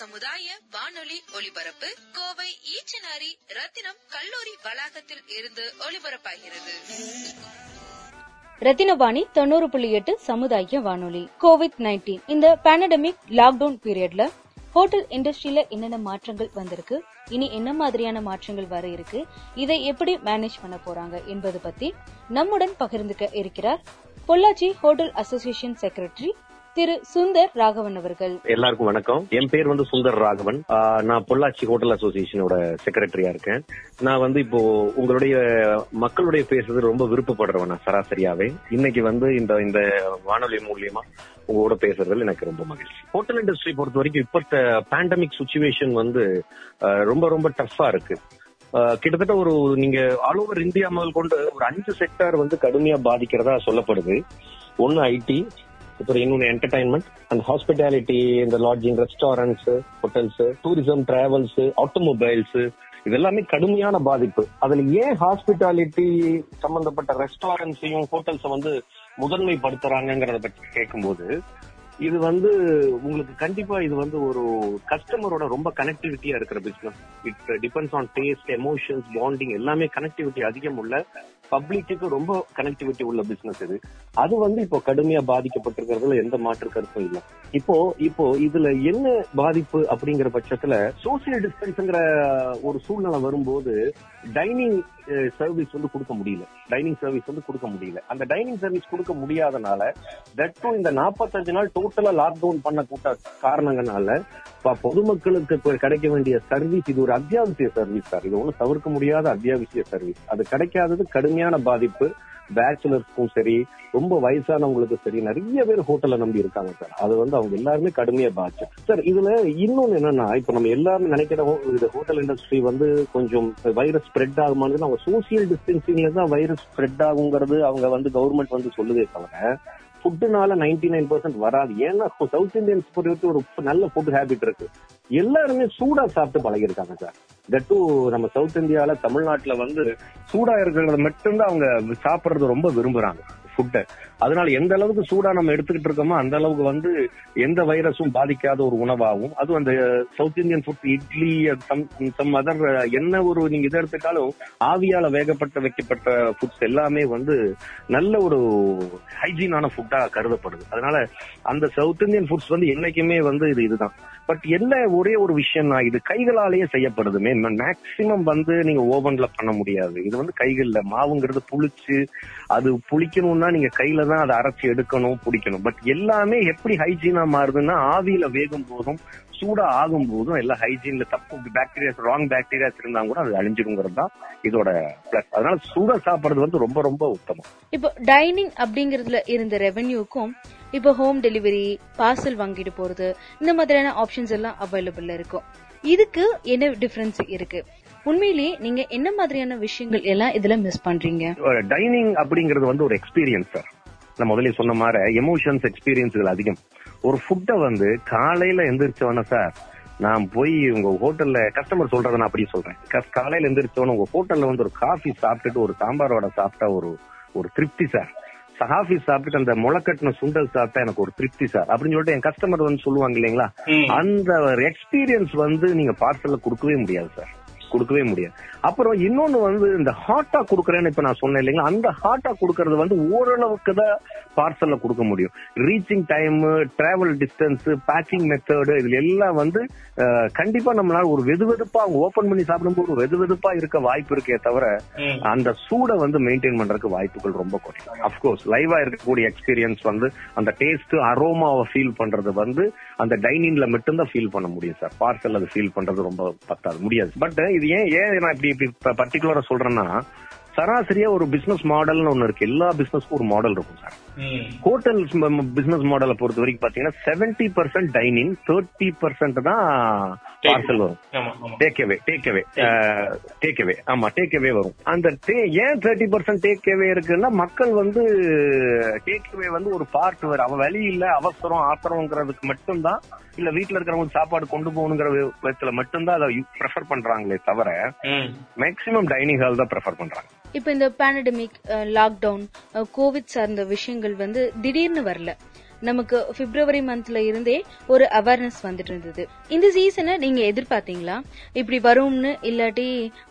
சமுதாய வானொலி ஒலிபரப்பு கோவை ஈச்சனாரி ரத்தினம் கல்லூரி வளாகத்தில் இருந்து ஒலிபரப்பாகிறது. ரத்தினவாணி தொண்ணூறு புள்ளி எட்டு சமுதாய வானொலி. கோவிட் நைன்டீன் இந்த பேனடமிக் லாக்டவுன் பீரியட்ல ஹோட்டல் இண்டஸ்ட்ரியில என்னென்ன மாற்றங்கள் வந்திருக்கு? இனி என்ன மாதிரியான மாற்றங்கள் வர இருக்கு? இதை எப்படி மேனேஜ் பண்ண போறாங்க என்பது பத்தி நம்முடன் பகிர்ந்துக்க இருக்கிறார் Pollachi hotel association secretary Thiru Sundar Raghavan அவர்கள். எல்லாருக்கும் வணக்கம். என் பேர் வந்து சுந்தர் ராகவன். ஆஹ் நான் பொள்ளாச்சி ஹோட்டல் அசோசியேஷனோட செக்ரட்டரியா இருக்கேன். நான் வந்து இப்போ உங்களுடைய மக்களுடைய பேசுறது ரொம்ப விருப்பப்படுறவன் நான் சராசரியாவே. இன்னைக்கு வந்து இந்த இந்த வானொலி மூலியமா உங்களோட பேசுறதுல எனக்கு ரொம்ப மகிழ்ச்சி. ஹோட்டல் இண்டஸ்ட்ரி பொறுத்த வரைக்கும் இப்ப பேண்டமிக் சுச்சுவேஷன் வந்து ரொம்ப ரொம்ப டஃபா இருக்கு. ஆஹ் கிட்டத்தட்ட ஒரு நீங்க ஆல் ஓவர் இந்தியா முதல் கொண்டு ஒரு அஞ்சு செக்டார் வந்து கடுமையா பாதிக்கிறதா சொல்லப்படுது. ஒன்னு ஐடி அப்புறம் இன்னொன்று என்டர்டைன்மெண்ட் அண்ட் ஹாஸ்பிட்டாலிட்டி இந்த lodging restaurants hotels tourism travels automobiles இது எல்லாமே கடுமையான பாதிப்பு. அதுல ஏன் ஹாஸ்பிட்டாலிட்டி சம்பந்தப்பட்ட ரெஸ்டாரண்ட்ஸையும் ஹோட்டல்ஸை வந்து முதன்மைப்படுத்துறாங்கிறத பற்றி கேட்கும்போது இது வந்து உங்களுக்கு கண்டிப்பா இது வந்து ஒரு கஸ்டமரோட ரொம்ப கனெக்டிவிட்டியா இருக்கிற business it depends on taste emotions bonding எல்லாமே கனெக்டிவிட்டி அதிகம் உள்ள பப்ளிக்கு ரொம்ப கனெக்டிவிட்டி உள்ள பிசினஸ் இது. அது வந்து இப்போ கடுமையா பாதிக்கப்பட்டிருக்கிறதுல எந்த மாற்று கருத்தும் இல்லை. இப்போ இப்போ இதுல என்ன பாதிப்பு அப்படிங்கிற பட்சத்துல சோசியல் டிஸ்டன்ஸ்ங்கிற ஒரு சூழ்நிலை வரும்போது டைனிங் சர்வீஸ் வந்து கொடுக்க முடியல. டைனிங் சர்வீஸ் வந்து கொடுக்க முடியல. அந்த டைனிங் சர்வீஸ் கொடுக்க முடியாதனால தட்டும் இந்த நாற்பத்தஞ்சு நாள் டோட்டலா லாக்டவுன் பண்ண கூட்ட காரணங்களால பொதுமக்களுக்கு கிடைக்க வேண்டிய சர்வீஸ் இது ஒரு அத்தியாவசிய சர்வீஸ் சார் இது ஒன்றும் தவிர்க்க முடியாத அத்தியாவசிய சர்வீஸ் அது கிடைக்காதது கடுமையான பாதிப்பு. பேச்சுலர்ஸ்க்கும் சரி ரொம்ப வயசானவங்களுக்கு சரி நிறைய பேர் ஹோட்டலை நம்பி இருக்காங்க சார். அது வந்து அவங்க எல்லாருமே கடுமையா பாதிச்சு. சார் இதுல இன்னொன்னு என்னன்னா இப்ப நம்ம எல்லாருமே நினைக்கிறோம் இந்த ஹோட்டல் இண்டஸ்ட்ரி வந்து கொஞ்சம் வைரஸ் ஸ்ப்ரெட் ஆகுமானது அவங்க சோசியல் டிஸ்டன்சிங்ல தான் வைரஸ் ஸ்ப்ரெட் ஆகுங்கிறது அவங்க வந்து கவர்மெண்ட் வந்து சொல்லுதே தவிர ஃபுட்டுனால நைன்டி நைன் பர்சன்ட் வராது. ஏன்னா சவுத் இந்தியன்ஸ் பொறுத்த ஒரு நல்ல ஃபுட் ஹேபிட் இருக்கு. எல்லாருமே சூடா சாப்பிட்டு பழகிருக்காங்க சார். தட்டு நம்ம சவுத் இந்தியால தமிழ்நாட்டுல வந்து சூடா இருக்கிறத மட்டும்தான் அவங்க சாப்பிடுறது ரொம்ப விரும்புறாங்க. ஃபுட்டை அதனால எந்த அளவுக்கு சூடா நம்ம எடுத்துக்கிட்டு இருக்கோமோ அந்த அளவுக்கு வந்து எந்த வைரஸும் பாதிக்காத ஒரு உணவாகும் அதுவும் அந்த south Indian food idli some other என்ன ஒரு நீங்க இதை எடுத்துட்டாலும் ஆவியால வேகப்பட்ட வைக்கப்பட்ட ஃபுட்ஸ் எல்லாமே வந்து நல்ல ஒரு ஹைஜீனான ஃபுட்டா கருதப்படுது. அதனால அந்த சவுத் இந்தியன் ஃபுட்ஸ் வந்து என்னைக்குமே வந்து இது இதுதான். பட் என்ன ஒரே ஒரு விஷயம்னா இது கைகளாலேயே செய்யப்படுது மேக்சிமம் வந்து நீங்க ஓவன்ல பண்ண முடியாது. இது வந்து கைகள்ல மாவுங்கிறது புளிச்சு அது புளிக்கணும்னா நீங்க கையில தான் அதை அரைச்சி எடுக்கணும் பிடிக்கணும். பட் எல்லாமே எப்படி ஹைஜீனா மாறுதுன்னா ஆவியில வேகும் போதும் சூடா ஆகும் போதும் எல்லாம் ஹைஜீன்ல தப்பு. பாக்டீரியாஸ் ராங் பாக்டீரியாஸ் இருந்தா கூட அது அழிஞ்சிருங்கிறது தான் இதோட பிளஸ் அதனால சூடா சாப்பிடுறது வந்து ரொம்ப ரொம்ப உத்தமம். இப்போ டைனிங் அப்படிங்கறதுல இருந்த ரெவென்யூக்கும் இப்போ ஹோம் டெலிவரி பார்சல் வாங்கிட்டு போறது இந்த மாதிரியான ஆப்ஷன்ஸ் எல்லாம் அவைலபிள் இருக்கும். இதுக்கு என்ன டிஃபரன்ஸ் இருக்கு? உண்மையிலேயே நீங்க என்ன மாதிரியான விஷயங்கள் எல்லாம் இதுல மிஸ் பண்றீங்க? டைனிங் அப்படிங்கறது வந்து ஒரு எக்ஸ்பீரியன்ஸ் சார் நான் முதல்ல சொன்ன மாதிரி எமோஷன்ஸ் எக்ஸ்பீரியன்ஸ்கள் அதிகம். ஒரு ஃபுட்டை வந்து காலையில எந்திரிச்சவன சார் நான் போய் உங்க ஹோட்டல்ல கஸ்டமர் சொல்றத நான் அப்படி சொல்றேன். காலையில எந்திரிச்சவன உங்க ஹோட்டல்ல வந்து ஒரு காஃபி சாப்பிட்டுட்டு ஒரு சாம்பாரோட சாப்பிட்டா ஒரு ஒரு திருப்தி சார் காஃபி சாப்பிட்டுட்டு அந்த முளைக்கட்டின சுண்டல் சாப்பிட்டா எனக்கு ஒரு திருப்தி சார் அப்படின்னு சொல்லிட்டு என் கஸ்டமர் வந்து சொல்லுவாங்க இல்லைங்களா? அந்த எக்ஸ்பீரியன்ஸ் வந்து நீங்க பார்சல்ல கொடுக்கவே முடியாது சார் கொடுக்கவே முடியாது. அப்புறம் இன்னொன்னு வந்து இந்த ஹாட்டா கொடுக்கறேன்னு இப்ப நான் சொன்னேன் இல்லைங்களா? அந்த ஹாட்டா கொடுக்கறது வந்து ஓரளவுக்கு தான் பார்சல்ல கொடுக்க முடியும். Reaching time travel distance packing method இதுல எல்லாம் வந்து கண்டிப்பா நம்மளால ஒரு வெது வெதுப்பா அவங்க ஓபன் பண்ணி சாப்பிடும்போது வெது வெதுப்பா இருக்க வாய்ப்பு இருக்கே தவிர அந்த சூடை வந்து மெயின்டைன் பண்றதுக்கு வாய்ப்புகள் ரொம்ப குறையும் அப்கோர்ஸ் லைவா இருக்கக்கூடிய எக்ஸ்பீரியன்ஸ் வந்து அந்த டேஸ்ட் அரோமாவை ஃபீல் பண்றது வந்து அந்த டைனிங்ல மட்டும்தான் ஃபீல் பண்ண முடியும் சார் பார்சல் அது ஃபீல் பண்றது ரொம்ப பத்தாது. முடியாது. பட் இது ஏன் ஏன் நான் இப்படி இப்படி பர்டிகுலரா சொல்றேன்னா சராசரியா ஒரு பிசினஸ் மாடல்னு ஒண்ணு இருக்கு. எல்லா பிசினஸ்க்கும் ஒரு மாடல் இருக்கும் சார் ஹோட்டல் பிசினஸ் மாடலை பொறுத்த வரைக்கும் பாத்தீங்கன்னா seventy percent dining thirty percent தான் பார்சல் வரும். டேக்அவே டேக்அவே டேக்அவே ஆமா டேக்அவே வரும். அந்த ஏன் தேர்ட்டி பர்சன்ட் டேக்அவே இருக்குன்னா மக்கள் வந்து டேக்அவே வந்து ஒரு பார்ட் வேற. அவன் வழி இல்ல அவசரம் ஆத்திரம்ங்கிறதுக்கு மட்டும்தான் இல்ல வீட்டுல இருக்கிறவங்க சாப்பாடு கொண்டு போகணுங்கிற விதத்துல மட்டும்தான் அதை ப்ரெஃபர் பண்றாங்களே தவிர மேக்சிமம் டைனிங் ஹால் தான் ப்ரெஃபர் பண்றாங்க. இப்ப இந்த பேனடமிக் லாக்டவுன் கோவிட் சார்ந்த விஷயங்கள் வந்து திடீர்னு வரல. நமக்கு பிப்ரவரி மந்த்ல இருந்தே ஒரு அவேர்னஸ் வந்துட்டு இருந்தது. இந்த சீசனை நீங்க எதிர்பார்த்தீங்களா? இப்படி வரும்னு இல்லாட்டி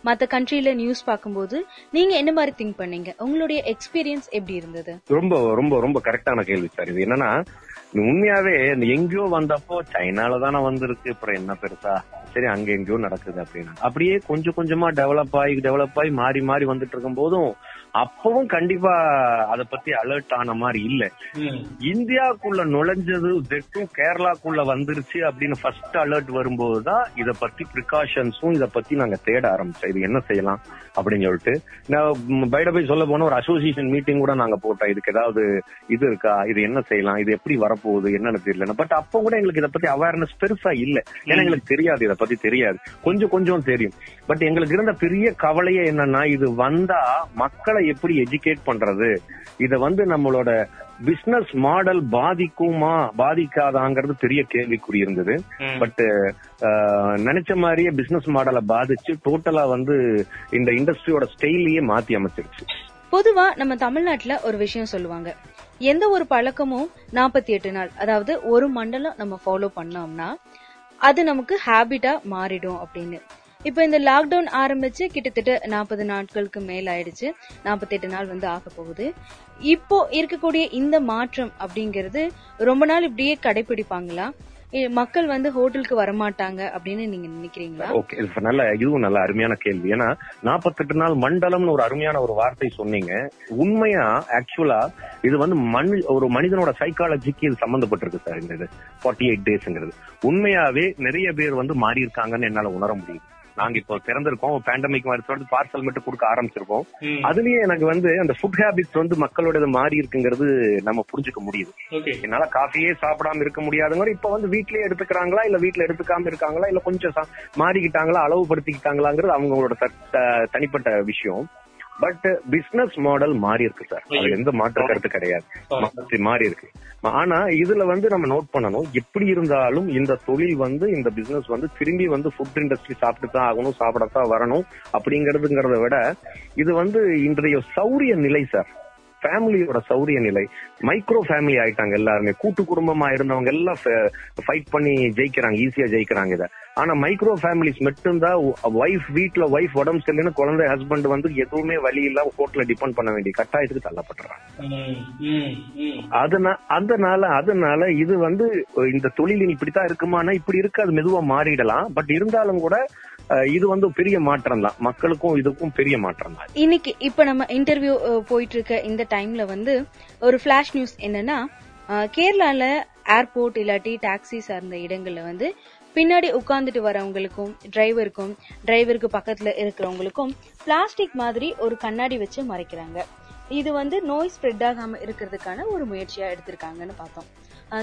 மத்த கண்ட்ரில நியூஸ் பார்க்கும்போது நீங்க என்ன மாதிரி திங்க் பண்ணீங்க? உங்களுடைய எக்ஸ்பீரியன்ஸ் எப்படி இருந்தது? ரொம்ப ரொம்ப ரொம்ப கரெக்டான கேள்வி சார் இது என்னன்னா உண்மையாவே இந்த எங்கேயோ வந்தப்போ சைனால தானே வந்திருக்கு. அப்புறம் என்ன பெருசா? சரி அங்க எங்கேயோ நடக்குது அப்படின்னு. அப்படியே கொஞ்சம் கொஞ்சமா டெவலப் ஆகி டெவலப் ஆகி மாறி மாறி வந்துட்டு இருக்கும் போதும் அப்பவும் கண்டிப்பா அத பத்தி அலர்ட் ஆன மாதிரி இல்ல. இந்தியாக்குள்ள நுழைஞ்சது தெட்டும் கேரளாக்குள்ள வந்துருச்சு அப்படின்னு ஃபர்ஸ்ட் அலர்ட் வரும்போதுதான் இத பத்தி ப்ரிகாஷன்ஸும் இத பத்தி நாங்க தேட ஆரம்பிச்சோம். இது என்ன செய்யலாம் அப்படின்னு சொல்லிட்டு. நான் பைட போய் சொல்ல போன ஒரு அசோசியேஷன் மீட்டிங் கூட நாங்க போட்டோம். இதுக்கு ஏதாவது இது இருக்கா? இது என்ன செய்யலாம்? இது எப்படி வரப்போகுது? என்னன்னு தெரியல பட் அப்ப கூட எங்களுக்கு இதை பத்தி அவேர்னஸ் பெருசா இல்ல. ஏன்னா எங்களுக்கு தெரியாது. இதை பத்தி தெரியாது. கொஞ்சம் கொஞ்சம் தெரியும். பட் எங்களுக்கு இருந்த பெரிய கவலையே என்னன்னா இது வந்தா மக்களை எப்படி எஜுகேட் பண்றது? இத வந்து நம்மளோட பிசினஸ் மாடல் பாதிக்குமா பாதிக்காதாங்கிறது பெரிய கேள்விக்குறி இருந்தது. பட் நினைச்ச மாதிரியே பிசினஸ் மாடலை பாதிச்சு டோட்டலா வந்து இந்த இண்டஸ்ட்ரியோட ஸ்டைலையே மாத்தி அமைச்சிருச்சு. பொதுவா நம்ம தமிழ்நாட்டுல ஒரு விஷயம் சொல்லுவாங்க. எந்த ஒரு பழக்கமும் நாற்பத்தி எட்டு நாள் அதாவது ஒரு மண்டலம் நம்ம ஃபாலோ பண்ணோம்னா அது நமக்கு ஹேபிட்டா மாறிடும் அப்படின்னு. இப்ப இந்த லாக்டவுன் ஆரம்பிச்சு கிட்டத்தட்ட நாற்பது நாட்களுக்கு மேல் ஆயிடுச்சு. நாற்பத்தி எட்டு நாள் வந்து ஆக போகுது. இப்போ இருக்கக்கூடிய இந்த மாற்றம் அப்படிங்கறது ரொம்ப நாள் இப்படியே கடைபிடிப்பாங்களா? மக்கள் வந்து ஹோட்டலுக்கு வரமாட்டாங்க அப்படின்னு நீங்க நினைக்கிறீங்களா? ஓகே இது நல்ல இதுவும் நல்ல அருமையான கேள்வி. ஏன்னா நாற்பத்தெட்டு நாள் மண்டலம்னு ஒரு அருமையான ஒரு வார்த்தை சொன்னீங்க. உண்மையா ஆக்சுவலா இது வந்து மண் ஒரு மனிதனோட சைக்காலஜிக்கு இது சம்பந்தப்பட்டிருக்கு சார் இந்த இது. ஃபார்ட்டி எயிட் டேஸ்ங்கிறது உண்மையாவே நிறைய பேர் வந்து மாறி இருக்காங்கன்னு என்னால உணர முடியும் நாங்க இப்போ திறந்திருக்கோம். பேண்டமிக் மாதிரி சொல்லிட்டு பார்சல் மட்டும் கொடுக்க ஆரம்பிச்சிருக்கோம். அதுலயே எனக்கு வந்து அந்த ஃபுட் ஹேபிட்ஸ் வந்து மக்களோட மாறி இருக்குங்கிறது நம்ம புரிஞ்சுக்க முடியுது. என்னால காஃபியே சாப்பிடாம இருக்க முடியாதுங்க இப்ப வந்து வீட்லயே எடுத்துக்கிறாங்களா? இல்ல வீட்ல எடுத்துக்காம இருக்காங்களா? இல்ல கொஞ்சம் மாறிக்கிட்டாங்களா? அளவுபடுத்திக்கிட்டாங்களாங்கிறது அவங்களோட தனிப்பட்ட விஷயம். பட் பிசினஸ் மாடல் மாறி இருக்கு சார் அதுல எந்த மாற்று கருத்து கிடையாது. மாற்றி மாறி இருக்கு. ஆனா இதுல வந்து நம்ம நோட் பண்ணணும். எப்படி இருந்தாலும் இந்த தொழில் வந்து இந்த பிசினஸ் வந்து திரும்பி வந்து ஃபுட் இண்டஸ்ட்ரி சாப்பிட்டு தான் ஆகணும் சாப்பிடத்தான் வரணும் அப்படிங்கறதுங்கிறத விட இது வந்து இன்றைய சௌரிய நிலை சார் ஃபேமிலியோட சௌரிய நிலை. மைக்ரோ ஃபேமிலி ஆயிட்டாங்க எல்லாருமே. கூட்டு குடும்பமா இருந்தவங்க எல்லாம் ஃபைட் பண்ணி ஜெயிக்கிறாங்க ஈஸியா ஜெயிக்கிறாங்க இத. ஆனா மைக்ரோ ஃபேமிலிஸ் மட்டும்தான் ஒய்ஃப் வீட்ல ஒய்ஃப் உடம்பு சரியில்லைன்னு குழந்தை ஹஸ்பண்ட் வந்து எதுவுமே வழி இல்லாம ஹோட்டல டிபெண்ட் பண்ண வேண்டிய கட்டாயத்துக்கு தள்ளப்படுறாங்க அதனால அதனால அதனால இது வந்து இந்த தொழில் இப்படித்தான் இருக்குமானா இப்படி இருக்கு அது மெதுவா மாறிடலாம். பட் இருந்தாலும் கூட இது வந்து பெரிய மாற்றம் தான். மக்களுக்கும் இதுக்கும் பெரிய மாற்றம் தான். இன்னைக்கு இப்ப நம்ம இன்டர்வியூ போயிட்டு இருக்க இந்த டைம்ல வந்து ஒரு ஃபிளாஷ் நியூஸ் என்னன்னா கேரளால ஏர்போர்ட் இல்லாட்டி டாக்ஸி சார்ந்த இடங்கள்ல வந்து பின்னாடி உட்கார்ந்துட்டு வரவங்களுக்கும் டிரைவருக்கும் டிரைவருக்கு பக்கத்துல இருக்கிறவங்களுக்கும் பிளாஸ்டிக் மாதிரி ஒரு கண்ணாடி வச்சு மறைக்கிறாங்க. இது வந்து நோய் ஸ்ப்ரெட் ஆகாம இருக்கிறதுக்கான ஒரு முயற்சியா எடுத்திருக்காங்கன்னு பார்த்தோம்.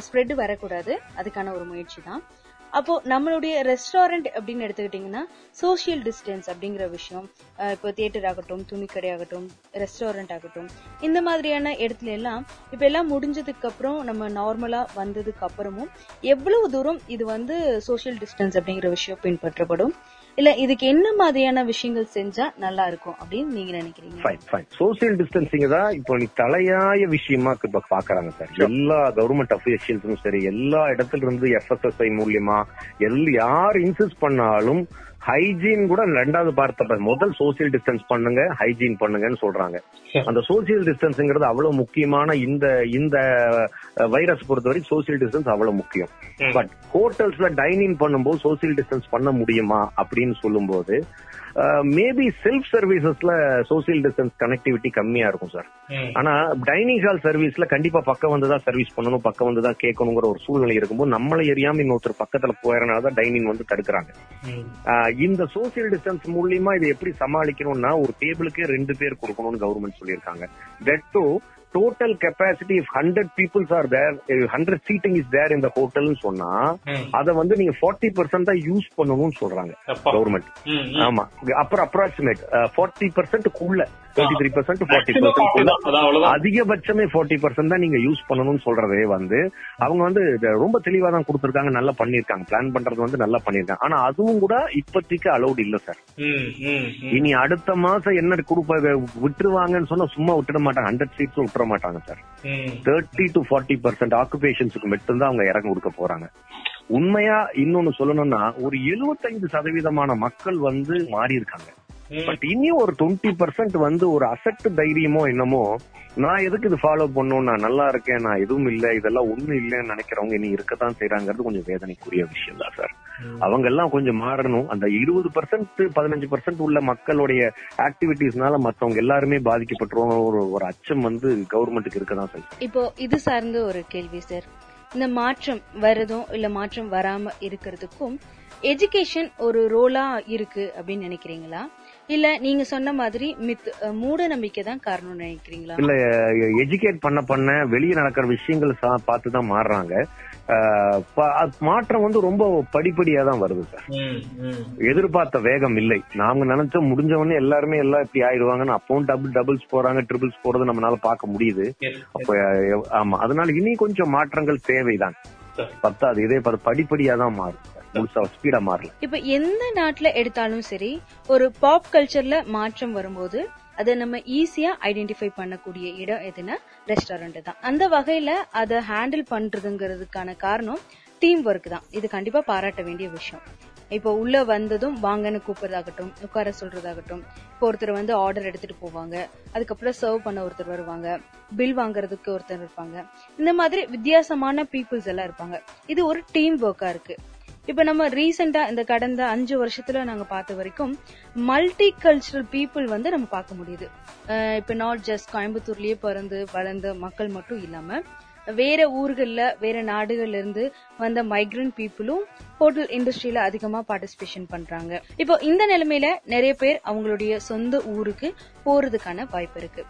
ஸ்ப்ரெட் வரக்கூடாது. அதுக்கான ஒரு முயற்சி தான். அப்போ நம்மளுடைய ரெஸ்டாரண்ட் அப்படின்னு எடுத்துக்கிட்டீங்கன்னா சோஷியல் டிஸ்டன்ஸ் அப்படிங்கிற விஷயம் இப்போ தியேட்டர் ஆகட்டும் துணிக்கடை ஆகட்டும் ரெஸ்டாரண்ட் ஆகட்டும் இந்த மாதிரியான இடத்துல எல்லாம் இப்ப எல்லாம் முடிஞ்சதுக்கு அப்புறம் நம்ம நார்மலா வந்ததுக்கு அப்புறமும் எவ்வளவு தூரம் இது வந்து சோஷியல் டிஸ்டன்ஸ் அப்படிங்கிற விஷயம் பின்பற்றப்படும்? இல்ல இதுக்கு என்ன மாதிரியான விஷயங்கள் செஞ்சா நல்லா இருக்கும் அப்படின்னு நீங்க நினைக்கிறீங்க? ஃபைன் ஃபைன் சோசியல் டிஸ்டன்சிங் தான் இப்போ நீ தலையாய விஷயமா இப்ப பாக்குறாங்க சார். எல்லா கவர்மெண்ட் அபிஷியல்ஸும் சரி எல்லா இடத்துல இருந்து எஃப்எஸ்எஸ்ஐ மூலியமா எல் யார் இன்சிஸ்ட் பண்ணாலும் ஹைஜீன் கூட ரெண்டாவது பார்த்த முதல் சோசியல் டிஸ்டன்ஸ் பண்ணுங்க ஹைஜீன் பண்ணுங்கன்னு சொல்றாங்க. அந்த சோசியல் டிஸ்டன்ஸ்ங்கிறது அவ்வளவு முக்கியமான இந்த இந்த வைரஸ் பொறுத்தவரை சோசியல் டிஸ்டன்ஸ் அவ்வளவு முக்கியம். பட் ஹோட்டல்ஸ்ல டைனிங் பண்ணும்போது சோசியல் டிஸ்டன்ஸ் பண்ண முடியுமா அப்படின்னு சொல்லும்போது மேபி செல்ஃப் சர்வீசஸ்ல சோசியல் டிஸ்டன்ஸ் கனெக்டிவிட்டி கம்மியா இருக்கும் சார் ஆனா டைனிங் ஹால் சர்வீஸ்ல கண்டிப்பா பக்கம் வந்து தான் சர்வீஸ் பண்ணணும் பக்கம் வந்து தான் கேட்கணுங்கிற ஒரு சூழ்நிலை இருக்கும்போது நம்மளை எரியாம இன்னொருத்தர் பக்கத்துல போயறனால தான் டைனிங் வந்து தடுக்கிறாங்க. இந்த சோசியல் டிஸ்டன்ஸ் மூலியமா இதை எப்படி சமாளிக்கணும்னா ஒரு டேபிளுக்கே ரெண்டு பேர் கொடுக்கணும்னு கவர்மெண்ட் சொல்லியிருக்காங்க. That too total capacity if hundred peoples are there hundred seating is there இந்த ஹோட்டல்னு சொன்னா அதை வந்து நீங்க ஃபார்ட்டி பர்சன்ட் தான் யூஸ் பண்ணணும்னு சொல்றாங்க கவர்மெண்ட் ஆமா. அப்புறம் approximate forty பர்சன்ட்குள்ள thirty three percent forty percent. அதிகபட்சமே forty percent தான் நீங்க யூஸ் பண்ணணும்னு சொல்றதே வந்து அவங்க வந்து ரொம்ப தெளிவா தான் கொடுத்திருக்காங்க நல்லா பண்ணிருக்காங்க பிளான் பண்றது வந்து நல்லா பண்ணிருக்காங்க ஆனா அதுவும் கூட இப்போதைக்கு அலௌட் இல்ல சார். இனி அடுத்த மாசம் என்ன கொடுப்ப விட்டுருவாங்கன்னு சொன்னா சும்மா விட்டுட மாட்டாங்க ஹண்ட்ரட் சீட்ஸும் விட்டுற மாட்டாங்க sir. Thirty to forty percent ஆக்குபேஷன்ஸுக்கு மட்டும்தான் அவங்க இறங்க கொடுக்க போறாங்க உண்மையா இன்னொன்னு சொல்லணும்னா ஒரு எழுபத்தைந்து சதவீதமான மக்கள் வந்து மாறி இருக்காங்க. பட் இனியும் ஒரு டுவெண்ட்டி பர்சன்ட் வந்து ஒரு அசட்டு தைரியமோ என்னமோ நான் எதுக்கு இது ஃபாலோ பண்ணும் நான் நல்லா இருக்கேன் நான் எதுவும் இல்ல இதெல்லாம் ஒண்ணு இல்லைன்னு நினைக்கிறவங்க இனி இருக்கத்தான் செய்யறாங்கிறது கொஞ்சம் வேதனைக்குரிய விஷயம் தான் சார். அவங்க எல்லாம் கொஞ்சம் மாறணும். அந்த இருபது பர்சன்ட் பதினஞ்சு பர்சன்ட் உள்ள மக்களுடைய ஆக்டிவிட்டிஸ்னால மத்தவங்க எல்லாருமே பாதிக்கப்பட்டுருவோம் ஒரு ஒரு அச்சம் வந்து கவர்மெண்ட்டுக்கு இருக்கதான் செய்யும். இப்போ இது சார்ந்த ஒரு கேள்வி சார் இந்த மாற்றம் வருதும் இல்ல மாற்றம் வராம இருக்கிறதுக்கும் எஜுகேஷன் ஒரு ரோலா இருக்கு அப்படின்னு நினைக்கிறீங்களா? இல்ல நீங்க சொன்ன மாதிரி மித் மூட நம்பிக்கை தான் காரணம் நினைக்கிறீங்களா? இல்ல எஜுகேட் பண்ண பண்ண வெளியே நடக்கிற விஷயங்கள் பார்த்து தான் மாறுறாங்க. மாற்றம் வந்து ரொம்ப படிப்படியா தான் வருது சார். ம், ம். எதிர்பார்த்த வேகம் இல்லை. நாங்க நினைச்ச முடிஞ்சவொடனே எல்லாருமே எல்லாம் இப்படி ஆயிடுவாங்கன்னு அப்பவும் டபுள் டபுள்ஸ் போறாங்க ட்ரிபிள்ஸ் போறது நம்மளால பார்க்க முடியுது. அப்ப ஆமா. அதனால இனி கொஞ்சம் மாற்றங்கள் தேவைதான். பத்தாது. இதே படிப்படியா தான் மாறும். முழுசா ஸ்பீடா மாறல இப்ப எந்த நாட்டுல எடுத்தாலும் சரி ஒரு பாப் கல்ச்சர்ல மாற்றம் வரும்போது அதை நம்ம ஈஸியா ஐடென்டிஃபை பண்ணக்கூடிய இடம் எதுனா ரெஸ்டாரண்ட் தான். அந்த வகையில அதை ஹேண்டில் பண்றதுங்கிறதுக்கான காரணம் டீம் ஒர்க் தான். இது கண்டிப்பா பாராட்ட வேண்டிய விஷயம். இப்போ உள்ள வந்ததும் வாங்கன்னு கூப்பிடுறதாகட்டும் உட்கார சொல்றதாகட்டும் இப்போ ஒருத்தர் வந்து ஆர்டர் எடுத்துட்டு போவாங்க அதுக்கப்புறம் சர்வ் பண்ண ஒருத்தர் வருவாங்க பில் வாங்குறதுக்கு ஒருத்தர் இருப்பாங்க. இந்த மாதிரி வித்தியாசமான பீப்புள்ஸ் எல்லாம் இருப்பாங்க. இது ஒரு டீம் ஒர்க்கா இருக்கு. இப்ப நம்ம ரீசெண்டா இந்த கடந்த அஞ்சு வருஷத்துல நாங்க பார்த்த வரைக்கும் மல்டி கல்ச்சரல் பீப்புள் வந்து நம்ம பார்க்க முடியுது. இப்ப நாட் ஜஸ்ட் கோயம்புத்தூர்லயே பிறந்து வளர்ந்த மக்கள் மட்டும் இல்லாம வேற ஊர்கள்ல வேற நாடுகள்ல இருந்து வந்த மைக்ரண்ட் பீப்புளும் ஹோட்டல் இண்டஸ்ட்ரியில அதிகமா பார்ட்டிசிபேஷன் பண்றாங்க. இப்போ இந்த நிலைமையில நிறைய பேர் அவங்களுடைய சொந்த ஊருக்கு போறதுக்கான வாய்ப்பு இருக்கு.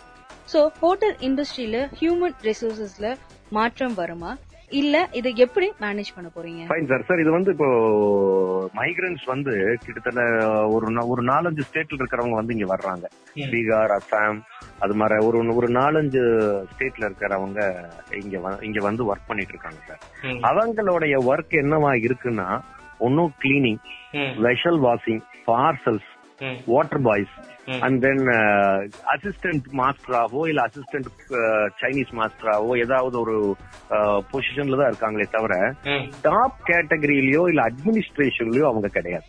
சோ ஹோட்டல் இண்டஸ்ட்ரியில ஹியூமன் ரிசோர்சஸ்ல மாற்றம் வருமா? இல்ல இதை எப்படி மேனேஜ் பண்ண போறீங்க ஃபைன் சார் சார் இது வந்து இப்போ மைக்ரன்ஸ் வந்து கிட்டத்தட்ட ஒரு ஒரு நாலஞ்சு ஸ்டேட்ல இருக்கிறவங்க வந்து இங்க வர்றாங்க. பீகார் அசாம் அது மாதிரி ஒரு ஒரு நாலஞ்சு ஸ்டேட்ல இருக்கிறவங்க இங்க இங்க வந்து ஒர்க் பண்ணிட்டு இருக்காங்க சார். அவங்களுடைய ஒர்க் என்னவா இருக்குன்னா ஒன்னும் cleaning. Vessel washing parcels. Water boys. And then assistant மாஸ்டராவோ இல்ல அசிஸ்டன்ட் சைனீஸ் மாஸ்டராவோ ஏதாவது ஒரு பொசிஷன்ல தான் இருக்காங்களே தவிர. டாப் கேட்டகரியிலயோ இல்ல அட்மினிஸ்ட்ரேஷன்லயோ அவங்க கிடையாது.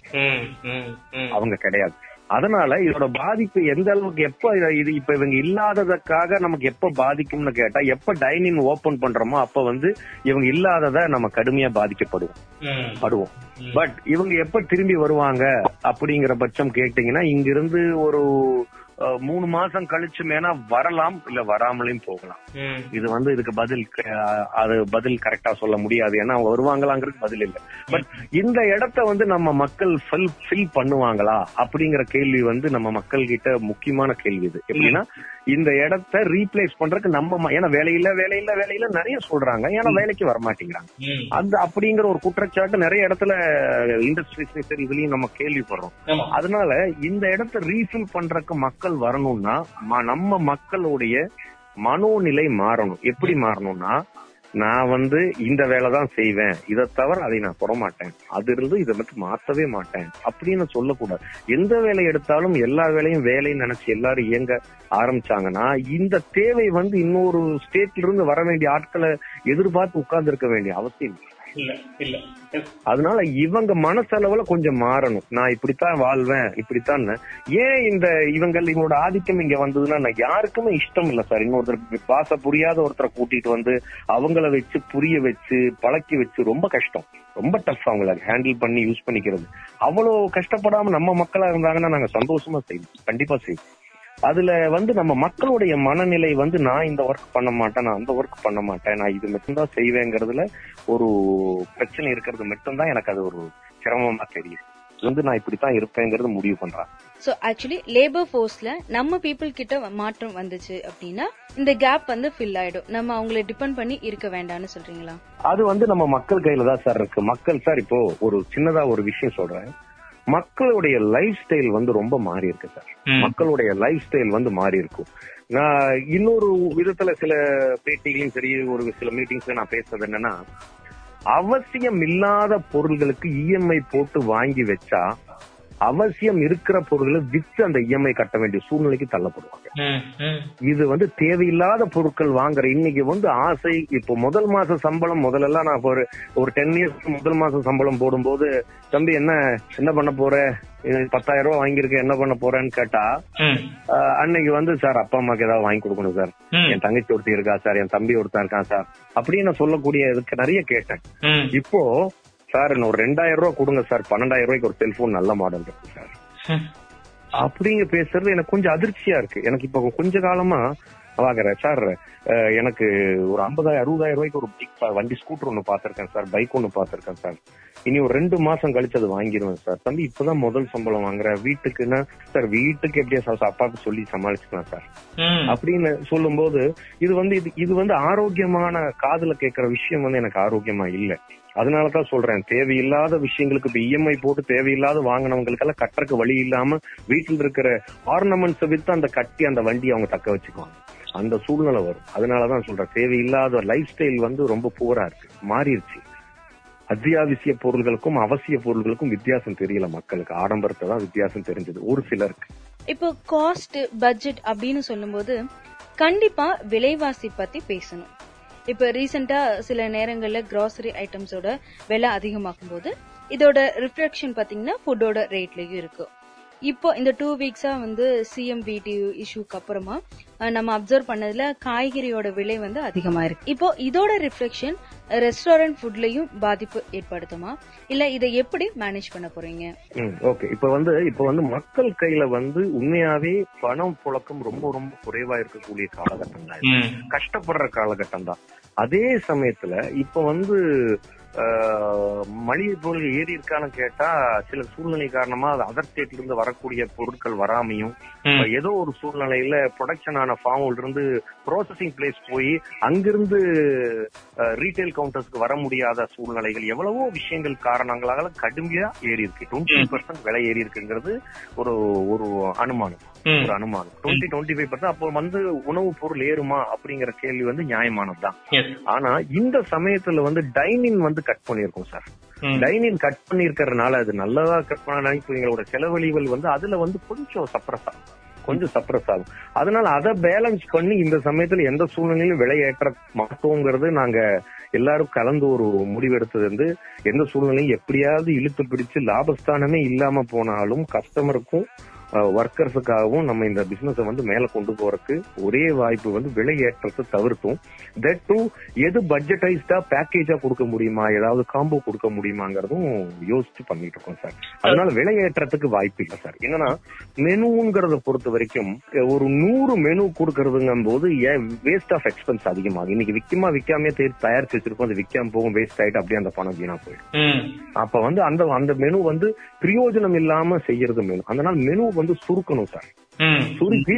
அவங்க கிடையாது அதனால இதோட பாதிப்பு எந்த அளவுக்கு எப்ப இது இப்ப இவங்க இல்லாததுக்காக நமக்கு எப்ப பாதிக்கும்னு கேட்டா எப்ப டைனிங் ஓபன் பண்றோமோ அப்ப வந்து இவங்க இல்லாதத நம்ம கடுமையா பாதிக்கப்படுவோம். படுவோம். பட் இவங்க எப்ப திரும்பி வருவாங்க அப்படிங்கிற பட்சம் கேட்டீங்கன்னா இங்கிருந்து ஒரு அஹ், மூணு மாசம் கழிச்சு மேனா வரலாம் இல்ல வராமலையும் போகலாம். இது வந்து இதுக்கு பதில் அது பதில் கரெக்டா சொல்ல முடியாது. ஏன்னா வருவாங்களாங்கிறது பதில் இல்ல. பட் இந்த இடத்த வந்து நம்ம மக்கள் ஃபில் ஃபில் பண்ணுவாங்களா? அப்படிங்கிற கேள்வி வந்து நம்ம மக்கள் கிட்ட முக்கியமான கேள்வி இது. எப்படின்னா இந்த இடத்த ரீப்ளேஸ் பண்றதுக்கு நம்ம ஏன்னா வேலையில்ல வேலையில்ல வேலையில நிறைய சொல்றாங்க. ஏன்னா வேலைக்கு வர மாட்டேங்கிறாங்க ம். அந்த அப்படிங்கிற ஒரு குற்றச்சாட்டு நிறைய இடத்துல இண்டஸ்ட்ரீஸ் சரி இதுலயும் நம்ம கேள்விப்படுறோம். அதனால இந்த இடத்த ரீஃபில் பண்றதுக்கு மக்கள் வரணும்னா நம்ம மக்களுடைய மனோநிலை மாறணும். எப்படி மாறணும்னா நான் வந்து இந்த வேலை தான் செய்வேன். இதை தவிர அதை நான் தொட மாட்டேன் அது இருந்து இதை மட்டும் மாத்தவே மாட்டேன். அப்படின்னு சொல்லக்கூடாது. எந்த வேலை எடுத்தாலும் எல்லா வேலையும் வேலைன்னு நினைச்சு எல்லாரும் இயங்க ஆரம்பிச்சாங்கன்னா இந்த தேவை வந்து இன்னொரு ஸ்டேட்ல இருந்து வர வேண்டிய ஆட்களை எதிர்பார்த்து உட்கார்ந்து இருக்க வேண்டிய அவசியம் இல்ல இல்ல. அதனால இவங்க மனசளவுல கொஞ்சம் மாறணும். நான் இப்படித்தான் வாழ்வேன் இப்படித்தான் ஏன் இந்த இவங்க இவங்களோட ஆதிக்கம் இங்க வந்ததுன்னா நான் யாருக்குமே இஷ்டம் இல்ல சார். இன்னொருத்தர் பாச புரியாத ஒருத்தரை கூட்டிட்டு வந்து அவங்கள வச்சு புரிய வச்சு பழக்கி வச்சு ரொம்ப கஷ்டம். ரொம்ப டஃப் அவங்கள ஹேண்டில் பண்ணி யூஸ் பண்ணிக்கிறது. அவ்வளவு கஷ்டப்படாம நம்ம மக்களா இருந்தாங்கன்னா நாங்க சந்தோஷமா செய்வோம். கண்டிப்பா செய்வோம். அதுல வந்து நம்ம மக்களுடைய மனநிலை வந்து நான் இந்த ஒர்க் பண்ண மாட்டேன் நான் அந்த ஒர்க் பண்ண மாட்டேன் நான் இது மட்டும்தான் செய்வேங்கிறதுல ஒரு பிரச்சனை இருக்கிறது மட்டும்தான் எனக்கு அது ஒரு சிரமமா தெரியுது. வந்து நான் இப்படித்தான் இருப்பேங்கிறது முடிவு பண்றேன் சோ ஆக்சுவலி லேபர் ஃபோர்ஸ்ல நம்ம பீப்புள் கிட்ட மாற்றம் வந்துச்சு அப்படின்னா இந்த கேப் வந்து ஃபில் ஆயிடும். நம்ம அவங்கள டிபெண்ட் பண்ணி இருக்க வேண்டாம்னு சொல்றீங்களா? அது வந்து நம்ம மக்கள் கையில தான் சார் இருக்கு. மக்கள் சார் இப்போ ஒரு சின்னதா ஒரு விஷயம் சொல்றேன். மக்களுடைய லைஃப் ஸ்டைல் வந்து ரொம்ப மாறி இருக்கு சார். மக்களுடைய லைஃப் ஸ்டைல் வந்து மாறி இருக்கும் நான் இன்னொரு விதத்துல சில பேட்டிகளையும் சரி ஒரு சில மீட்டிங்ஸ்ல நான் பேசுறது என்னன்னா அவசியம் இல்லாத பொருள்களுக்கு இஎம்ஐ போட்டு வாங்கி வச்சா அவசியம் இருக்கிற பொருள்களை வித்து அந்த இஎம்ஐ கட்ட வேண்டிய சூழ்நிலைக்கு தள்ளப்படுவாங்க. இது வந்து தேவையில்லாத பொருட்கள் வாங்குற இன்னைக்கு வந்து ஆசை. இப்போ முதல் மாச சம்பளம் முதல்ல நான் ஒரு ஒரு டென் இயர்ஸ் முதல் மாசம் சம்பளம் போடும்போது தம்பி என்ன என்ன பண்ண போற? பத்தாயிரம் ரூபாய் வாங்கியிருக்க என்ன பண்ண போறேன்னு கேட்டா அன்னைக்கு வந்து சார் அப்பா அம்மாக்கு ஏதாவது வாங்கி கொடுக்கணும் சார். என் தங்கச்சி ஒருத்தி இருக்கா சார். என் தம்பி ஒருத்தன் இருக்கான் சார். அப்படின்னு நான் சொல்லக்கூடிய இதுக்கு நிறைய கேட்டேன். இப்போ சார் ஒரு ரெண்டாயிரம் ரூபாய் கொடுங்க சார். பன்னெண்டாயிரம் ரூபாய்க்கு ஒரு செல்போன் நல்ல மாடல் இருக்கு சார். அப்படிங்க பேசுறது எனக்கு கொஞ்சம் அதிர்ச்சியா இருக்கு. எனக்கு இப்ப கொஞ்ச காலமா வாங்குறேன் சார் எனக்கு ஒரு ஐம்பதாயிரம் அறுபதாயிரம் ரூபாய்க்கு ஒரு bike பா- வண்டி ஸ்கூட்டர் ஒன்னு பாத்திருக்கேன் சார். பைக் ஒன்னு பாத்திருக்கேன் சார். இனி ஒரு ரெண்டு மாசம் கழிச்சு அது வாங்கிடுவேன் சார். தம்பி இப்பதான் முதல் சம்பளம் வாங்குறேன். வீட்டுக்குன்னா சார் வீட்டுக்கு எப்படியா சார் அப்பாவுக்கு சொல்லி சமாளிச்சுக்கலாம் சார். அப்படின்னு சொல்லும்போது இது வந்து இது இது வந்து ஆரோக்கியமான காதுல கேட்கிற விஷயம் வந்து எனக்கு ஆரோக்கியமா இல்ல. அதனாலதான் சொல்றேன் தேவையில்லாத விஷயங்களுக்கு இப்ப இஎம்ஐ போட்டு தேவையில்லாத வாங்கினவங்களுக்கெல்லாம் கட்டுறக்கு வழி இல்லாம வீட்டில் இருக்கிற ஆர்னமெண்ட்ஸை வித்து அந்த கட்டி அந்த வண்டியை அவங்க தக்க வச்சுக்குவாங்க. அந்த சூழ்நிலை வரும். அதனாலதான் சொல்றேன் தேவையில்லாத லைஃப் ஸ்டைல் வந்து ரொம்ப போரா இருக்கு. மாறிடுச்சு. அத்தியாவசிய பொருள்களுக்கும் அவசிய பொருள்களுக்கும் வித்தியாசம் தெரியல மக்களுக்கு. ஆடம்பரத்தை தான் வித்தியாசம் தெரிஞ்சது. ஒரு சிலருக்கு. இப்போ காஸ்ட் பட்ஜெட் அப்படின்னு சொல்லும்போது கண்டிப்பா விலைவாசி பத்தி பேசணும். இப்ப ரீசெண்டா சில நேரங்கள்ல கிராசரி ஐட்டம்ஸோட விலை அதிகமாக்கும் போது இதோட ரிஃப்ளெக்ஷன் பாத்தீங்கன்னா ஃபுட்டோட ரேட்லயும் இருக்கு. இப்போ இந்த டூ வீக்ஸா வந்து சிஎம் விடி இஷ்யூக்கு அப்புறமா நம்ம அப்சர்வ் பண்ணதுல காய்கறியோட விலை வந்து அதிகமா இருக்கு. இப்போ இதோட ரிஃப்ளெக்ஷன் ரெஸ்டாரண்ட் ஃபுட்லயும் பாதிப்பு ஏற்படுத்துமா? இல்ல இதை எப்படி மேனேஜ் பண்ண போறீங்க? ஓகே இப்ப வந்து இப்ப வந்து மக்கள் கையில வந்து உண்மையாவே பணம் புழக்கம் ரொம்ப ரொம்ப குறைவா இருக்கக்கூடிய காலகட்டம் தான். கஷ்டப்படுற காலகட்டம் தான் அதே சமயத்துல இப்ப வந்து மளிகை பொருள் ஏறி இருக்கான்னு கேட்டா சில சூழ்நிலை காரணமா அது அதர் ஸ்டேட்ல இருந்து வரக்கூடிய பொருட்கள் வராமையும் ஏதோ ஒரு சூழ்நிலையில ப்ரொடக்ஷன் ஆன ஃபார்ம்ல இருந்து ப்ராசஸிங் பிளேஸ் போய் அங்கிருந்து ரீட்டைல் கவுண்டர்ஸ்க்கு வர முடியாத சூழ்நிலைகள் எவ்வளவோ விஷயங்கள் காரணங்களால கடுமையா ஏறி இருக்கு. டுவெண்ட்டி பர்சன்ட் விலை ஏறி இருக்குங்கிறது ஒரு ஒரு அனுமானம். ஒரு அனுமானம். டுவெண்ட்டி டுவெண்ட்டி ஃபைவ் பர்சன்ட் அப்போ வந்து உணவுப் பொருள் ஏறுமா அப்படிங்கிற கேள்வி வந்து நியாயமானதுதான். ஆனா இந்த சமயத்துல வந்து டைனிங் வந்து கட் பண்ணிருக்கோம் சார். டைனிங் கட் பண்ணிருக்கறதுனால அது நல்லதா கட் பண்ண நினைக்கிறீங்களோட செலவழிவுகள் வந்து அதுல வந்து கொஞ்சம் சப்ரஸ் ஆகும். கொஞ்சம் சப்ரஸ் ஆகும். அதனால அதை பேலன்ஸ் பண்ணி இந்த சமயத்துல எந்த சூழ்நிலையிலும் விலை ஏற்ற மாட்டோங்கிறது நாங்க எல்லாரும் கலந்து ஒரு முடிவெடுத்தது வந்து எந்த சூழ்நிலையும் எப்படியாவது இழுத்து பிடிச்சு லாபஸ்தானமே இல்லாம போனாலும் கஸ்டமருக்கும் ஒர்க்கர்ஸுக்காகவும் நம்ம இந்த பிசினஸ் வந்து மேல கொண்டு போறதுக்கு ஒரே வாய்ப்பு வந்து விலை ஏற்றத்தை தவிர்த்தும். தட் டூ எது பட்ஜெட்டைஸ்டா பேக்கேஜா கொடுக்க முடியுமா? ஏதாவது காம்போ கொடுக்க முடியுமாங்கிறதும் யோசிச்சு பண்ணிட்டு இருக்கோம் சார் அதனால விலை ஏற்றத்துக்கு வாய்ப்பு இல்லை சார் என்னன்னா மெனுங்கிறத பொறுத்த வரைக்கும் ஒரு நூறு மெனு கொடுக்கறதுங்கும் போது வேஸ்ட் ஆஃப் எக்ஸ்பென்ஸ் அதிகமாகும். இன்னைக்கு விற்கமா விற்காமே தயாரிச்சு வச்சிருக்கோம் அது விற்காம போகும் வேஸ்ட் ஆயிட்டு அப்படியே அந்த பணம் வீணா போயிடும். அப்ப வந்து அந்த அந்த மெனு வந்து பிரயோஜனம் இல்லாம செய்யறது மெனு அதனால மெனு வந்து சுருக்கணும் சார். சுருக்கி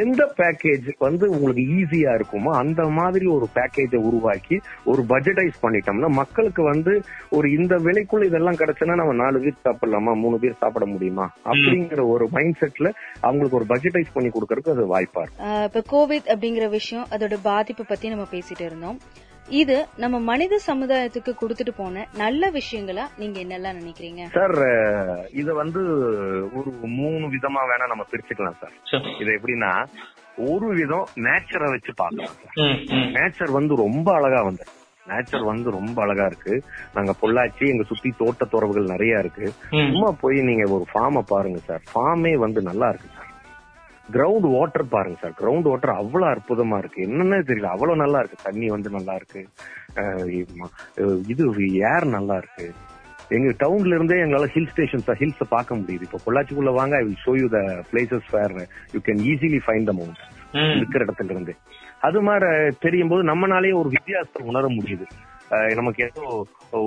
எந்த பேக்கேஜ் வந்து உங்களுக்கு ஈஸியா இருக்குமோ அந்த மாதிரி ஒரு பேக்கேஜை உருவாக்கி ஒரு பட்ஜெட்டைஸ் பண்ணிட்டோம்னா மக்களுக்கு வந்து ஒரு இந்த விலைக்குள்ள இதெல்லாம் கிடைச்சுன்னா நம்ம நாலு பேர் சாப்பிடலாமா மூணு பேர் சாப்பிட முடியுமா? அப்படிங்கிற ஒரு மைண்ட் செட்ல அவங்களுக்கு ஒரு பட்ஜெட்டைஸ் பண்ணி கொடுக்கறதுக்கு அது வாய்ப்பா இருக்கும். இப்ப கோவிட் அப்படிங்கிற விஷயம் அதோட பாதிப்பு பத்தி நம்ம பேசிட்டு இருந்தோம். இது நம்ம மனித சமுதாயத்துக்கு கொடுத்துட்டு போன நல்ல விஷயங்களா நீங்க என்னெல்லாம் நினைக்கிறீங்க சார் இத வந்து ஒரு மூணு விதமா வேணா நம்ம பிரிச்சுக்கலாம் சார். இது எப்படின்னா ஒரு விதம் நேச்சரை வச்சு பார்க்கலாம் சார் ம். ம். நேச்சர் வந்து ரொம்ப அழகா வந்து நேச்சர் வந்து ரொம்ப அழகா இருக்கு நாங்க பொள்ளாச்சி எங்க சுத்தி தோட்டத்துறவுகள் நிறைய இருக்கு. சும்மா போய் நீங்க ஒரு ஃபார்ம பாருங்க சார் ஃபார்மே வந்து நல்லா இருக்கு சார் கிரவுண்ட் வாட்டர் பாருங்க சார் கிரவுண்ட் வாட்டர் அவ்வளவு அற்புதமா இருக்கு. என்னன்னே தெரியல. அவ்வளவு நல்லா இருக்கு. தண்ணி வந்து நல்லா இருக்கு. இது ஏர் நல்லா இருக்கு. எங்க டவுன்ல இருந்தே எங்களால ஹில் ஸ்டேஷன்ஸ் ஹில்ஸ் பார்க்க முடியுது. இப்போ பொள்ளாச்சிக்குள்ள வாங்க I will show you the places where you can easily find the mount hmm. இருக்கிற இடத்துல இருந்து. அது மாதிரி தெரியும் போது நம்மனாலே ஒரு வித்தியாசத்தை உணர முடியுது. நமக்கு ஏதோ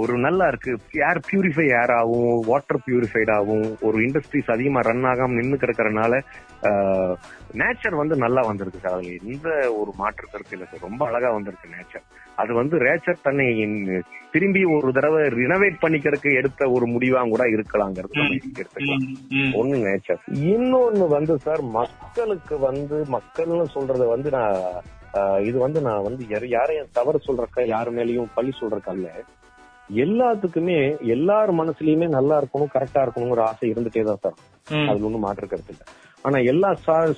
ஒரு நல்லா இருக்கு. ஏர் பியூரிஃபை ஏர் ஆகும் வாட்டர் பியூரிஃபைட் ஆகும் ஒரு இண்டஸ்ட்ரீஸ் அதிகமா ரன் ஆகாம நின்னு கிடக்கறனால நேச்சர் வந்து நல்லா வந்திருக்கு சார். அதுல எந்த ஒரு மாற்று கருத்து இல்லை சார். ரொம்ப அழகா வந்திருக்கு நேச்சர் அது வந்து நேச்சர் தன்னை திரும்பி ஒரு தடவை ரினோவேட் பண்ணிக்கிறதுக்கு எடுத்த ஒரு முடிவா கூட இருக்கலாங்கிறது எடுத்துக்கலாம். ஒண்ணு நேச்சர் இன்னொன்னு வந்து சார் மக்களுக்கு வந்து மக்கள்னு சொல்றத வந்து நான் இது வந்து நான் வந்து யார- யாரையும் தவறு சொல்றக்க யாரு மேலயும் பழி சொல்றக்கல்ல எல்லாத்துக்குமே எல்லார் மனசுலயுமே நல்லா இருக்கணும் கரெக்டா இருக்கணுங்கிற ஆசை இருந்துட்டே தான் சார். அதுல ஒண்ணும் மாற்று கருத்து இல்ல. ஆனா எல்லா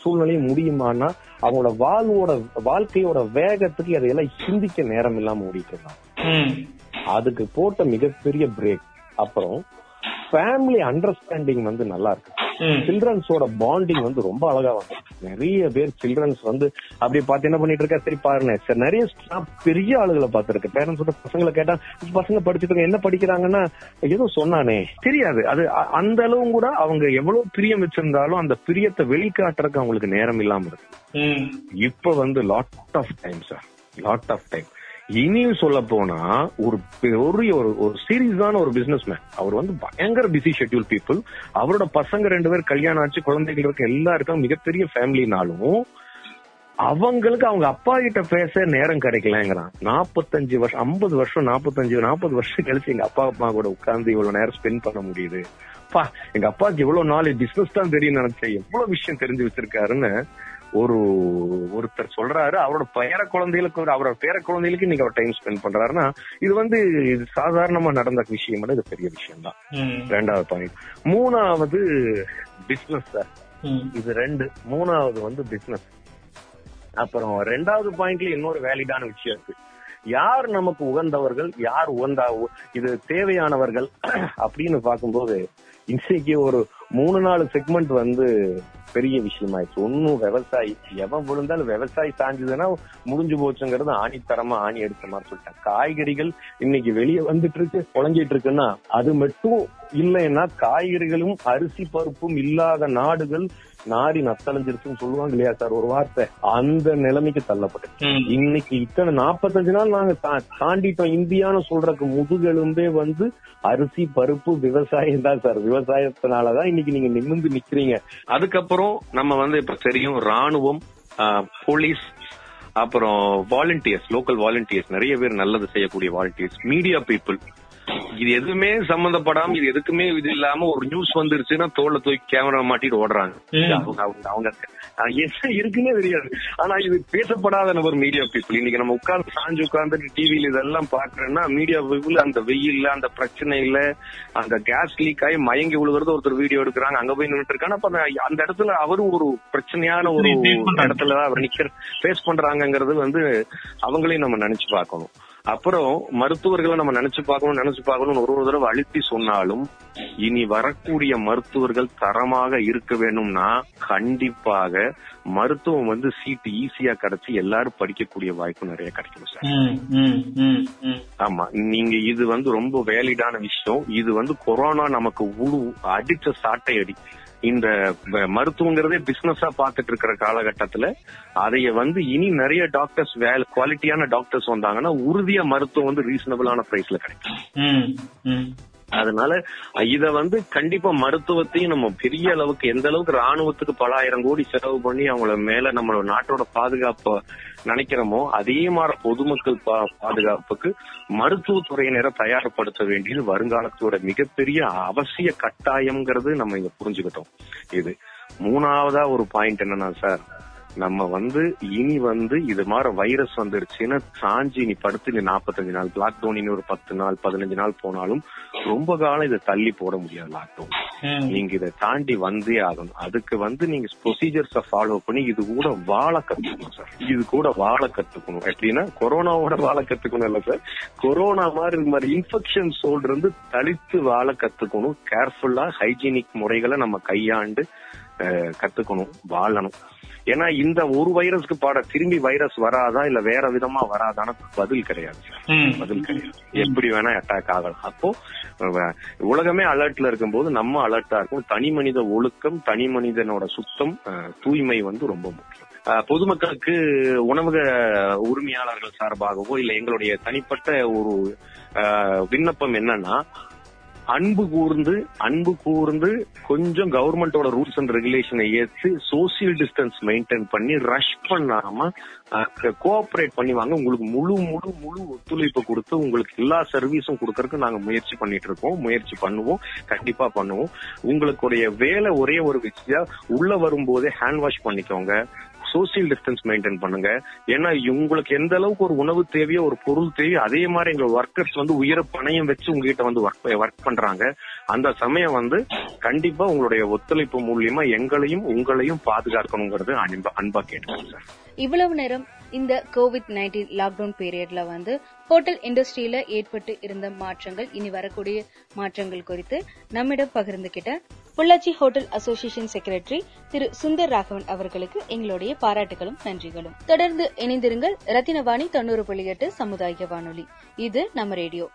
சூழ்நிலையும் முடியுமான்னா அவங்களோட வாழ்வோட வாழ்க்கையோட வேகத்துக்கு அதையெல்லாம் சிந்திக்க நேரம் இல்லாம ஓடிட்டு இருக்காங்க ம். அதுக்கு போட்ட மிகப்பெரிய பிரேக் அப்புறம் ஃபேமிலி அண்டர்ஸ்டாண்டிங் வந்து நல்லா இருக்கு. சில்ட்ரன்ஸோட பாண்டிங் வந்து ரொம்ப அழகா வந்து நிறைய பேர் சில்ட்ரன்ஸ் வந்து அப்படி பார்த்து என்ன பண்ணிட்டு இருக்கா? சரி பாருங்க சார் நிறைய பெரிய ஆளுகளை பார்த்திருக்கேன் பேரண்ட்ஸோட பசங்களை கேட்டா பசங்க படிச்சுட்டு என்ன படிக்கிறாங்கன்னா ஏதோ சொன்னானே. தெரியாது. அது அந்த அளவும் கூட அவங்க எவ்வளவு பிரியம் வச்சிருந்தாலும் அந்த பிரியத்தை வெளிக்காட்டுறதுக்கு அவங்களுக்கு நேரம் இல்லாம இருக்கு. இப்ப வந்து lot of time sir lot of time இனியும் சொல்ல போனா ஒரு பெரிய ஒரு ஒரு சீரியஸான ஒரு பிசினஸ் மேன் அவர் வந்து பயங்கர பிஸி ஷெட்யூல் பீப்புள் அவரோட பசங்க ரெண்டு பேர் கல்யாணம் ஆச்சு குழந்தைகள் இருக்க எல்லாருக்கும் மிகப்பெரிய ஃபேமிலினாலும் அவங்களுக்கு அவங்க அப்பா கிட்ட பேச நேரம் கிடைக்கலங்கிறான். நாற்பத்தஞ்சு வருஷம் ஐம்பது வருஷம் நாற்பத்தஞ்சு நாற்பது வருஷம் கழிச்சு எங்க அப்பா அம்மா கூட உட்கார்ந்து இவ்வளவு நேரம் ஸ்பெண்ட் பண்ண முடியுது. பா எங்க அப்பாவுக்கு இவ்வளவு நாலேஜ் பிசினஸ் தான் தெரியும் நினைச்சேன். எவ்வளவு விஷயம் தெரிஞ்சு வச்சிருக்காருன்னு ஒரு ஒருத்தர் சொல்றாரு அவரோட பேர குழந்தைகளுக்கு அவரோட பேர குழந்தைகளுக்கு இன்னைக்கு அவர் டைம் ஸ்பெண்ட் பண்றாருன்னா இது வந்து இது சாதாரணமா நடந்த விஷயம் இது பெரிய விஷயம் தான். ரெண்டாவது பாயிண்ட் மூணாவது பிசினஸ் சார். இது ரெண்டு. மூணாவது வந்து பிசினஸ் அப்புறம் ரெண்டாவது பாயிண்ட்ல இன்னொரு வேலிடான விஷயம் இருக்கு. யார் நமக்கு உகந்தவர்கள் யார் உகந்தா இது தேவையானவர்கள் அப்படின்னு பார்க்கும்போது இன்னைக்கு ஒரு மூணு நாலு செக்மெண்ட் வந்து பெரிய விஷயமாயிடுச்சு. ஒன்னும் விவசாயி எவன் விழுந்தாலும் விவசாயி சாஞ்சதுன்னா முடிஞ்சு போச்சுங்கிறது ஆணித்தரமா ஆணி எடுத்த மாதிரி சொல்லிட்டேன் காய்கறிகள் இன்னைக்கு வெளியே வந்துட்டு இருக்கு குழஞ்சிட்டு இருக்குன்னா அது மட்டும் இல்லைன்னா காய்கறிகளும் அரிசி பருப்பும் இல்லாத நாடுகள் நாடி நத்தலைஞ்சிருச்சுன்னு சொல்லுவாங்க இல்லையா சார்? ஒரு வார்த்தை. அந்த நிலைமைக்கு தள்ளப்பட்டு. இன்னைக்கு இத்தனை நாற்பத்தஞ்சு நாள் நாங்க தாண்டிட்டோம். இந்தியான்னு சொல்றதுக்கு முதுகெலும்பே வந்து அரிசி பருப்பு விவசாயம் தான் சார். விவசாயத்தினாலதான் இன்னைக்கு நீங்க நிமிர்ந்து நிக்கிறீங்க. அதுக்கப்புறம் நம்ம வந்து இப்ப தெரியும் ராணுவம் போலீஸ் அப்புறம் வாலண்டியர்ஸ் லோக்கல் வாலண்டியர்ஸ் நிறைய பேர் நல்லது செய்யக்கூடிய வாலண்டியர்ஸ் மீடியா பீப்புள் இது எதுவுமே சம்பந்தப்படாம இது எதுக்குமே இது இல்லாம ஒரு நியூஸ் வந்துருச்சுன்னா தோல்ல தூக்கி கேமரா மாட்டிட்டு ஓடுறாங்க. அவங்க அவங்க அவங்க. என்ன இருக்குன்னே தெரியாது. ஆனா இது பேசப்படாத நபர் மீடியா பீப்புள் இன்னைக்கு நம்ம உட்கார்ந்து சாஞ்சு உட்கார்ந்து டிவில இதெல்லாம் பாக்குறேன்னா மீடியா பீப்புள் அந்த வெயில்ல அந்த பிரச்சனையில அந்த கேஸ் லீக் ஆகி மயங்கி விழுகிறது ஒருத்தர் வீடியோ எடுக்கிறாங்க அங்க போய் நின்னுட்டு இருக்காங்க. அப்ப அந்த- இடத்துல அவரும் ஒரு பிரச்சனையான ஒரு. இடத்துல அவர் நிக்கிற ஃபேஸ் பண்றாங்கங்கிறது வந்து அவங்களையும் நம்ம நினைச்சு பார்க்கணும். அப்புறம் மருத்துவர்களை நம்ம நினைச்சு பார்க்கணும் நினைச்சு பார்க்கணும் ஒரு ஒரு தடவை அழுத்தி சொன்னாலும் இனி வரக்கூடிய மருத்துவர்கள் தரமாக இருக்க வேணும்னா கண்டிப்பாக மருத்துவம் வந்து சீட்டு ஈஸியா கிடைச்சு எல்லாரும் படிக்கக்கூடிய வாய்ப்பு நிறைய கிடைக்கும் சார். ஆமா நீங்க இது வந்து ரொம்ப வேலிடான விஷயம். இது வந்து கொரோனா நமக்கு உழு அடிச்ச சாட்டை அடி. இந்த மருத்துவங்கிறதே பிசினஸா பார்த்துட்டு இருக்கிற காலகட்டத்துல அதைய வந்து இனி நிறைய டாக்டர்ஸ் வேலை குவாலிட்டியான டாக்டர்ஸ் வந்தாங்கன்னா உறுதியா மருத்துவம் வந்து ரீசனபிளான பிரைஸ்ல கிடைக்கும். அதனால இத வந்து கண்டிப்பா மருத்துவத்தையும் நம்ம பெரிய அளவுக்கு எந்த அளவுக்கு ராணுவத்துக்கு பல ஆயிரம் கோடி செலவு பண்ணி அவங்கள மேல நம்ம நாட்டோட பாதுகாப்ப நினைக்கிறோமோ அதே மாதிரி பொதுமக்கள் பா- பாதுகாப்புக்கு மருத்துவத்துறையினரை தயார்படுத்த வேண்டியது வருங்காலத்தோட மிகப்பெரிய அவசிய கட்டாயம்ங்கிறது நம்ம இங்க புரிஞ்சுக்கிட்டோம். இது மூணாவதா ஒரு பாயிண்ட் என்னன்னா சார் நம்ம வந்து இனி வந்து இது மாதிரி வைரஸ் வந்துருச்சுன்னா சாஞ்சி நீ படுத்து நீ நாற்பத்தஞ்சு நாள் லாக்டவுன் இனி ஒரு பத்து நாள் பதினஞ்சு நாள் போனாலும் ரொம்ப காலம் இதை தள்ளி போட முடியாது லாக்டவுன். நீங்க இதை தாண்டி வந்தே ஆகணும். அதுக்கு வந்து நீங்க ப்ரொசீஜர்ஸ ஃபாலோ பண்ணி இது கூட வாழ கத்துக்கணும் சார் இது கூட வாழ கத்துக்கணும். எப்படின்னா கொரோனாவோட வாழ கத்துக்கணும் இல்ல சார் கொரோனா மாதிரி இது மாதிரி இன்ஃபெக்ஷன்ஸோட இருந்து தளித்து வாழ கத்துக்கணும். கேர்ஃபுல்லா ஹைஜீனிக் முறைகளை நம்ம கையாண்டு கத்துக்கணும் வாழணும். ஏன்னா இந்த ஒரு வைரஸ்க்கு பாட திரும்பி வைரஸ் வராதா இல்ல வேற விதமா வராதான்னு பதில் கிடையாது. பதில் கிடையாது. எப்படி வேணா அட்டாக் ஆகலாம். அப்போ உலகமே அலர்ட்ல இருக்கும்போது நம்ம அலர்ட்டா இருக்கும். தனி மனித ஒழுக்கம் தனி மனிதனோட சுத்தம் தூய்மை வந்து ரொம்ப முக்கியம். பொதுமக்களுக்கு உணவக உரிமையாளர்கள் சார்பாகவோ இல்ல எங்களுடைய தனிப்பட்ட ஒரு விண்ணப்பம் என்னன்னா அன்பு கூர்ந்து அன்பு கூர்ந்து கொஞ்சம் கவர்மெண்டோட ரூல்ஸ் அண்ட் ரெகுலேஷனை ஏற்று சோசியல் டிஸ்டன்ஸ் மெயின்டைன் பண்ணி ரஷ் பண்ணாம கோஆபரேட் பண்ணி வாங்க. உங்களுக்கு முழு முழு முழு ஒத்துழைப்பு கொடுத்து உங்களுக்கு எல்லா சர்வீஸும் கொடுக்கறதுக்கு நாங்க முயற்சி பண்ணிட்டு இருக்கோம் முயற்சி பண்ணுவோம். கண்டிப்பா பண்ணுவோம். உங்களுடைய வேலை ஒரே ஒரு விஷயம். உள்ள வரும்போதே ஹேண்ட் வாஷ் பண்ணிக்கோங்க. சோசியல் டிஸ்டன்ஸ் மெயின்டைன் பண்ணுங்க. ஏன்னா உங்களுக்கு எந்த அளவுக்கு ஒரு உணவு தேவையோ ஒரு பொருள் தேவையோ அதே மாதிரி எங்க ஒர்க்கர்ஸ் வந்து உயர பணையம் வச்சு உங்ககிட்ட வந்து ஒர்க் ஒர்க் பண்றாங்க. அந்த சமயம் வந்து கண்டிப்பா உங்களுடைய ஒத்துழைப்பு மூலியமா எங்களையும் உங்களையும் பாதுகாக்கணுங்கிறது அன்பா அன்பா கேட்டுக்கோங்க சார். இவ்வளவு நேரம் இந்த கோவிட் நைன்டீன் லாக்டவுன் பீரியட்ல வந்து ஹோட்டல் இண்டஸ்ட்ரியில ஏற்பட்டு இருந்த மாற்றங்கள் இனி வரக்கூடிய மாற்றங்கள் குறித்து நம்மிடம் பகிர்ந்துகிட்ட Pollachi hotel association secretary Thiru Sundar Raghavan அவர்களுக்கு எங்களுடைய பாராட்டுகளும் நன்றிகளும். தொடர்ந்து இணைந்திருங்கள் ரத்தினவாணி தொண்ணூறு புள்ளி எட்டு சமுதாய வானொலி. இது நம்ம ரேடியோ.